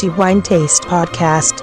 The Wine Taste Podcast.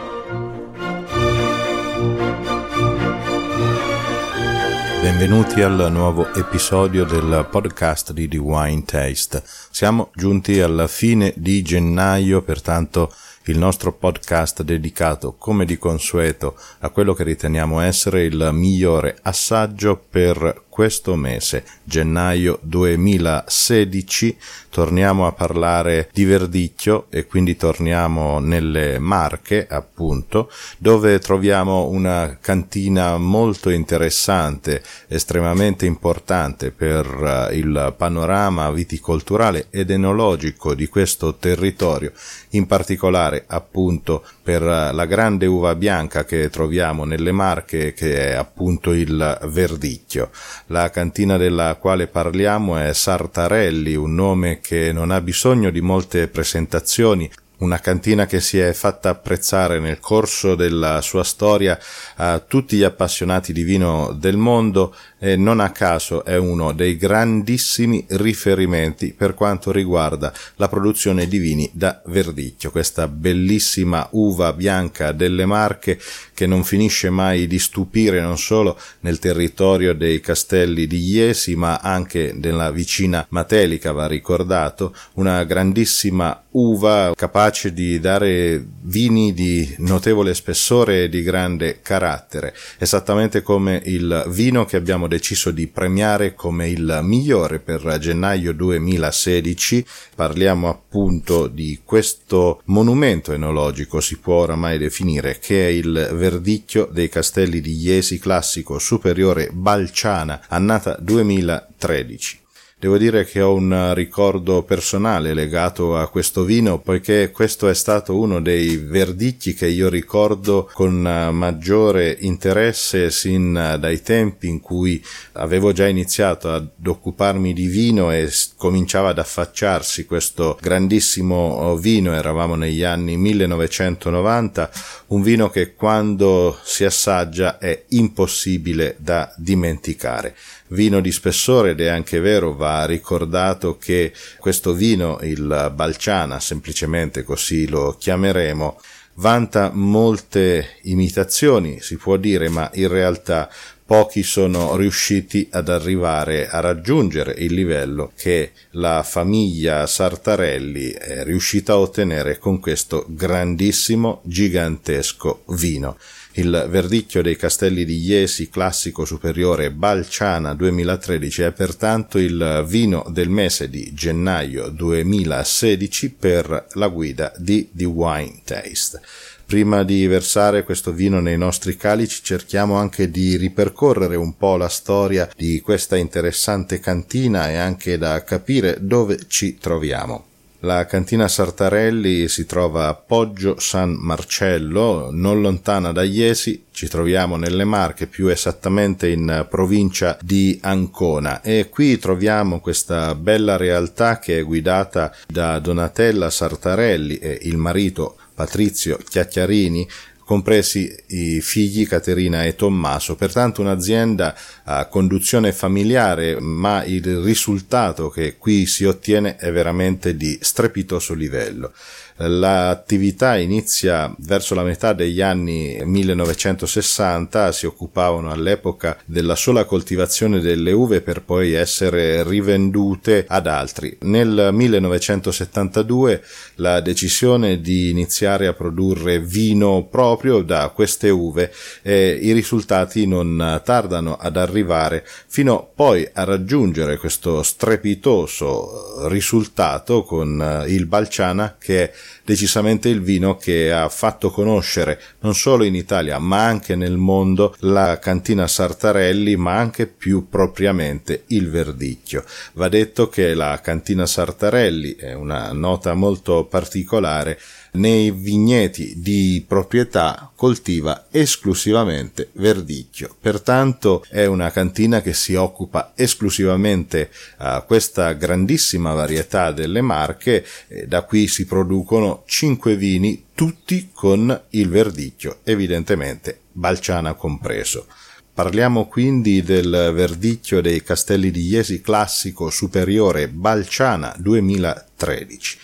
Benvenuti al nuovo episodio del podcast di The Wine Taste. Siamo giunti alla fine di gennaio, pertanto il nostro podcast dedicato come di consueto a quello che riteniamo essere il migliore assaggio per questo mese, gennaio 2016, torniamo a parlare di Verdicchio e quindi torniamo nelle Marche, appunto, dove troviamo una cantina molto interessante, estremamente importante per eh, il panorama viticolturale ed enologico di questo territorio, in particolare appunto per eh, la grande uva bianca che troviamo nelle Marche che è appunto il Verdicchio. La cantina della quale parliamo è Sartarelli, un nome che non ha bisogno di molte presentazioni, una cantina che si è fatta apprezzare nel corso della sua storia a tutti gli appassionati di vino del mondo e non a caso è uno dei grandissimi riferimenti per quanto riguarda la produzione di vini da verdicchio, questa bellissima uva bianca delle Marche che non finisce mai di stupire non solo nel territorio dei castelli di Iesi ma anche nella vicina Matelica va ricordato, una grandissima uva capace di dare vini di notevole spessore e di grande carattere, esattamente come il vino che abbiamo deciso di premiare come il migliore per gennaio 2016. Parliamo appunto di questo monumento enologico, si può oramai definire, che è il verdicchio dei castelli di Iesi classico superiore Balciana, annata 2013. Devo dire che ho un ricordo personale legato a questo vino, poiché questo è stato uno dei verdicchi che io ricordo con maggiore interesse sin dai tempi in cui avevo già iniziato ad occuparmi di vino e cominciava ad affacciarsi questo grandissimo vino, eravamo negli anni 1990, un vino che quando si assaggia è impossibile da dimenticare. Vino di spessore ed è anche vero, va ricordato che questo vino, il Balciana, semplicemente così lo chiameremo, vanta molte imitazioni, si può dire, ma in realtà pochi sono riusciti ad arrivare a raggiungere il livello che la famiglia Sartarelli è riuscita a ottenere con questo grandissimo, gigantesco vino il verdicchio dei castelli di Iesi classico superiore Balciana 2013 è pertanto il vino del mese di gennaio 2016 per la guida di The Wine Taste. Prima di versare questo vino nei nostri calici cerchiamo anche di ripercorrere un po' la storia di questa interessante cantina e anche da capire dove ci troviamo. La cantina Sartarelli si trova a Poggio San Marcello, non lontana da Iesi, ci troviamo nelle Marche, più esattamente in provincia di Ancona e qui troviamo questa bella realtà che è guidata da Donatella Sartarelli e il marito Patrizio Chiacchiarini, compresi i figli Caterina e Tommaso, pertanto un'azienda a conduzione familiare, ma il risultato che qui si ottiene è veramente di strepitoso livello. L'attività inizia verso la metà degli anni 1960, si occupavano all'epoca della sola coltivazione delle uve per poi essere rivendute ad altri. Nel 1972 la decisione di iniziare a produrre vino proprio da queste uve e i risultati non tardano ad arrivare fino poi a raggiungere questo strepitoso risultato con il Balciana che è decisamente il vino che ha fatto conoscere non solo in Italia ma anche nel mondo la cantina Sartarelli ma anche più propriamente il verdicchio. Va detto che la cantina Sartarelli è una nota molto particolare nei vigneti di proprietà coltiva esclusivamente verdicchio. Pertanto è una cantina che si occupa esclusivamente a questa grandissima varietà delle marche, da qui si producono cinque vini tutti con il verdicchio, evidentemente Balciana compreso. Parliamo quindi del verdicchio dei Castelli di Iesi classico superiore Balciana 2013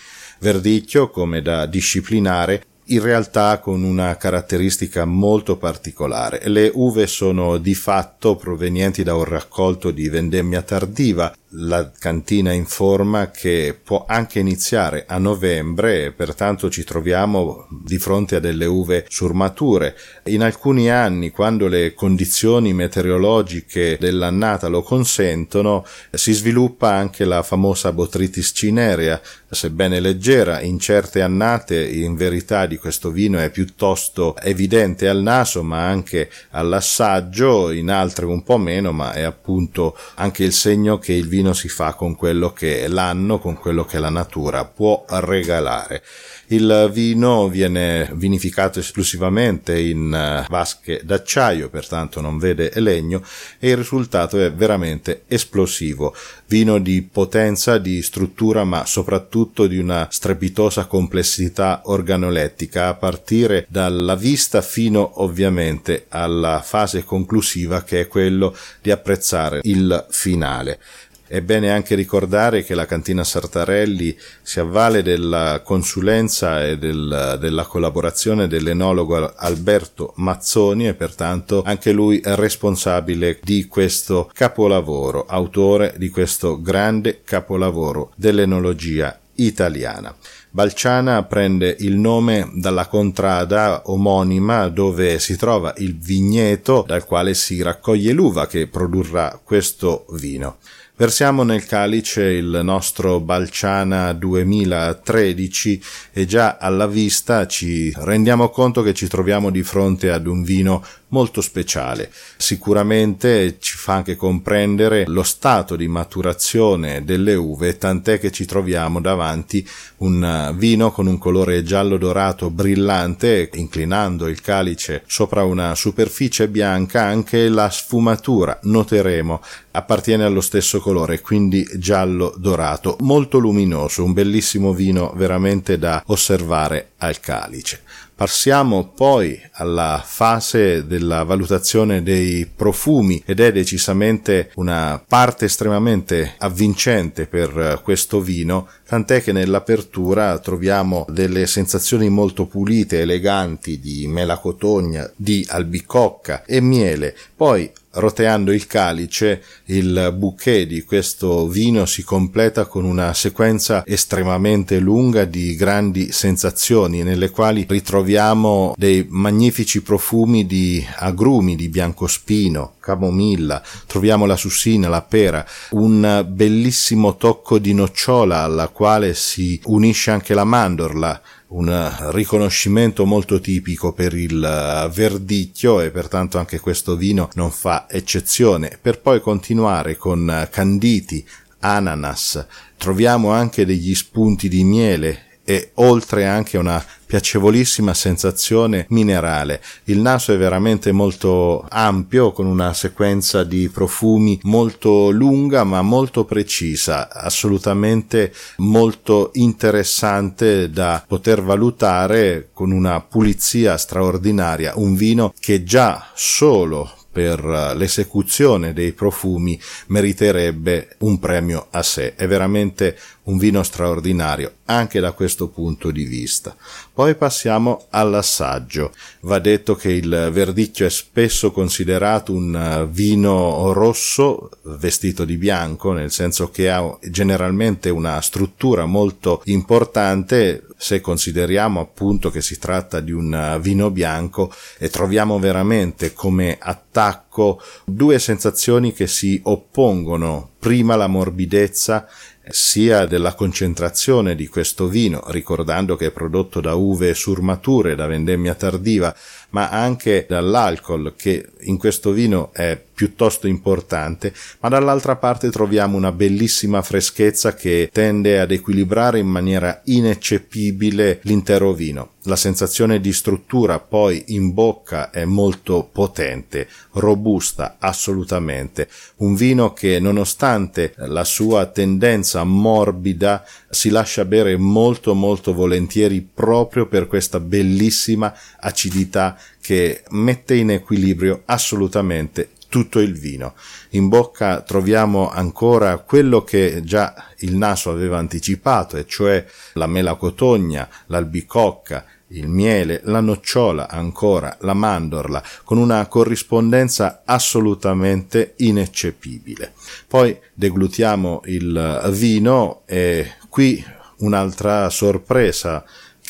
verdicchio come da disciplinare in realtà con una caratteristica molto particolare. Le uve sono di fatto provenienti da un raccolto di vendemmia tardiva la cantina informa che può anche iniziare a novembre pertanto ci troviamo di fronte a delle uve surmature. In alcuni anni, quando le condizioni meteorologiche dell'annata lo consentono, si sviluppa anche la famosa botritis cinerea, sebbene leggera, in certe annate in verità di questo vino è piuttosto evidente al naso ma anche all'assaggio, in altre un po' meno, ma è appunto anche il segno che il vino vino si fa con quello che l'anno, con quello che la natura può regalare. Il vino viene vinificato esclusivamente in eh, vasche d'acciaio, pertanto non vede legno e il risultato è veramente esplosivo. Vino di potenza, di struttura, ma soprattutto di una strepitosa complessità organolettica, a partire dalla vista fino ovviamente alla fase conclusiva che è quello di apprezzare il finale. È bene anche ricordare che la cantina Sartarelli si avvale della consulenza e del, della collaborazione dell'enologo Alberto Mazzoni e pertanto anche lui è responsabile di questo capolavoro, autore di questo grande capolavoro dell'enologia italiana. Balciana prende il nome dalla contrada omonima dove si trova il vigneto dal quale si raccoglie l'uva che produrrà questo vino. Versiamo nel calice il nostro Balciana 2013 e già alla vista ci rendiamo conto che ci troviamo di fronte ad un vino molto speciale. Sicuramente ci fa anche comprendere lo stato di maturazione delle uve, tant'è che ci troviamo davanti un vino con un colore giallo dorato brillante, inclinando il calice sopra una superficie bianca, anche la sfumatura, noteremo, appartiene allo stesso colore, quindi giallo dorato, molto luminoso, un bellissimo vino veramente da osservare al calice. Passiamo poi alla fase della valutazione dei profumi ed è decisamente una parte estremamente avvincente per questo vino, tant'è che nell'apertura troviamo delle sensazioni molto pulite, eleganti di melacotogna, di albicocca e miele. Poi roteando il calice, il bouquet di questo vino si completa con una sequenza estremamente lunga di grandi sensazioni nelle quali ritroviamo dei magnifici profumi di agrumi, di biancospino, camomilla, troviamo la sussina, la pera, un bellissimo tocco di nocciola alla quale si unisce anche la mandorla, un riconoscimento molto tipico per il verdicchio e pertanto anche questo vino non fa eccezione. Per poi continuare con canditi ananas troviamo anche degli spunti di miele e oltre anche una piacevolissima sensazione minerale. Il naso è veramente molto ampio con una sequenza di profumi molto lunga ma molto precisa, assolutamente molto interessante da poter valutare con una pulizia straordinaria, un vino che già solo per l'esecuzione dei profumi meriterebbe un premio a sé. È veramente un vino straordinario anche da questo punto di vista. Poi passiamo all'assaggio. Va detto che il verdicchio è spesso considerato un vino rosso vestito di bianco, nel senso che ha generalmente una struttura molto importante se consideriamo appunto che si tratta di un vino bianco e troviamo veramente come attacco due sensazioni che si oppongono prima la morbidezza sia della concentrazione di questo vino, ricordando che è prodotto da uve surmature, da vendemmia tardiva, ma anche dall'alcol che in questo vino è piuttosto importante, ma dall'altra parte troviamo una bellissima freschezza che tende ad equilibrare in maniera ineccepibile l'intero vino. La sensazione di struttura poi in bocca è molto potente, robusta assolutamente. Un vino che nonostante la sua tendenza morbida si lascia bere molto molto volentieri proprio per questa bellissima acidità che mette in equilibrio assolutamente tutto il vino. In bocca troviamo ancora quello che già il naso aveva anticipato, e cioè la mela cotogna, l'albicocca, il miele, la nocciola, ancora la mandorla, con una corrispondenza assolutamente ineccepibile. Poi deglutiamo il vino e qui un'altra sorpresa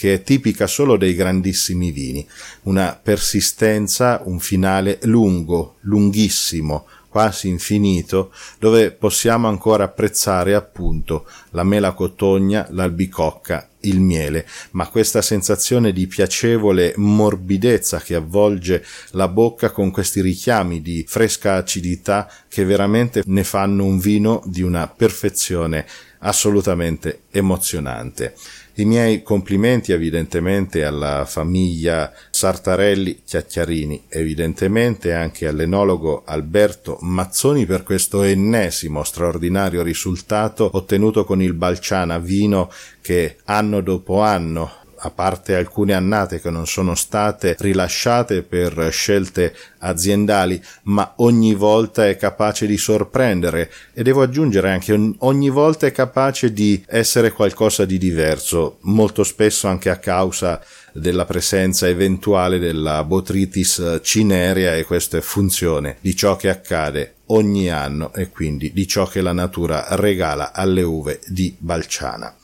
che è tipica solo dei grandissimi vini, una persistenza, un finale lungo, lunghissimo, quasi infinito, dove possiamo ancora apprezzare appunto la mela cotogna, l'albicocca, il miele, ma questa sensazione di piacevole morbidezza che avvolge la bocca con questi richiami di fresca acidità che veramente ne fanno un vino di una perfezione assolutamente emozionante. I miei complimenti evidentemente alla famiglia Sartarelli Chiacchiarini, evidentemente anche all'enologo Alberto Mazzoni per questo ennesimo straordinario risultato ottenuto con il Balciana vino che anno dopo anno a parte alcune annate che non sono state rilasciate per scelte aziendali, ma ogni volta è capace di sorprendere e devo aggiungere anche ogni volta è capace di essere qualcosa di diverso, molto spesso anche a causa della presenza eventuale della botritis cinerea e questa è funzione di ciò che accade ogni anno e quindi di ciò che la natura regala alle uve di Balciana.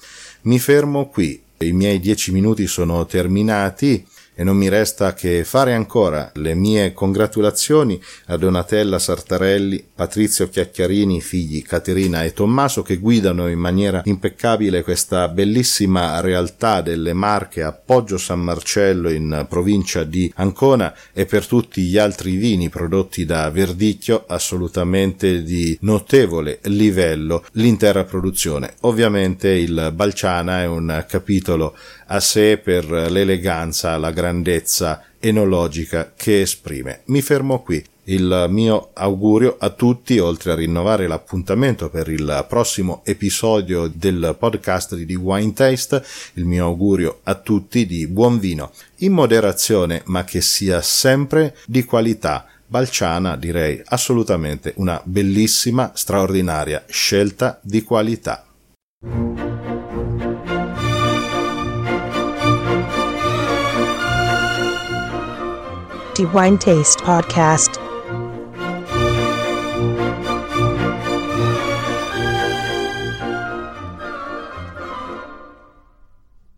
Mi fermo qui i miei dieci minuti sono terminati e non mi resta che fare ancora le mie congratulazioni a Donatella Sartarelli, Patrizio Chiacchiarini, figli Caterina e Tommaso che guidano in maniera impeccabile questa bellissima realtà delle Marche a Poggio San Marcello in provincia di Ancona e per tutti gli altri vini prodotti da Verdicchio assolutamente di notevole livello l'intera produzione. Ovviamente il Balciana è un capitolo a sé per l'eleganza, la grandezza enologica che esprime. Mi fermo qui. Il mio augurio a tutti, oltre a rinnovare l'appuntamento per il prossimo episodio del podcast di Wine Taste, il mio augurio a tutti di buon vino, in moderazione, ma che sia sempre di qualità. Balciana direi assolutamente una bellissima, straordinaria scelta di qualità. Wine Taste Podcast.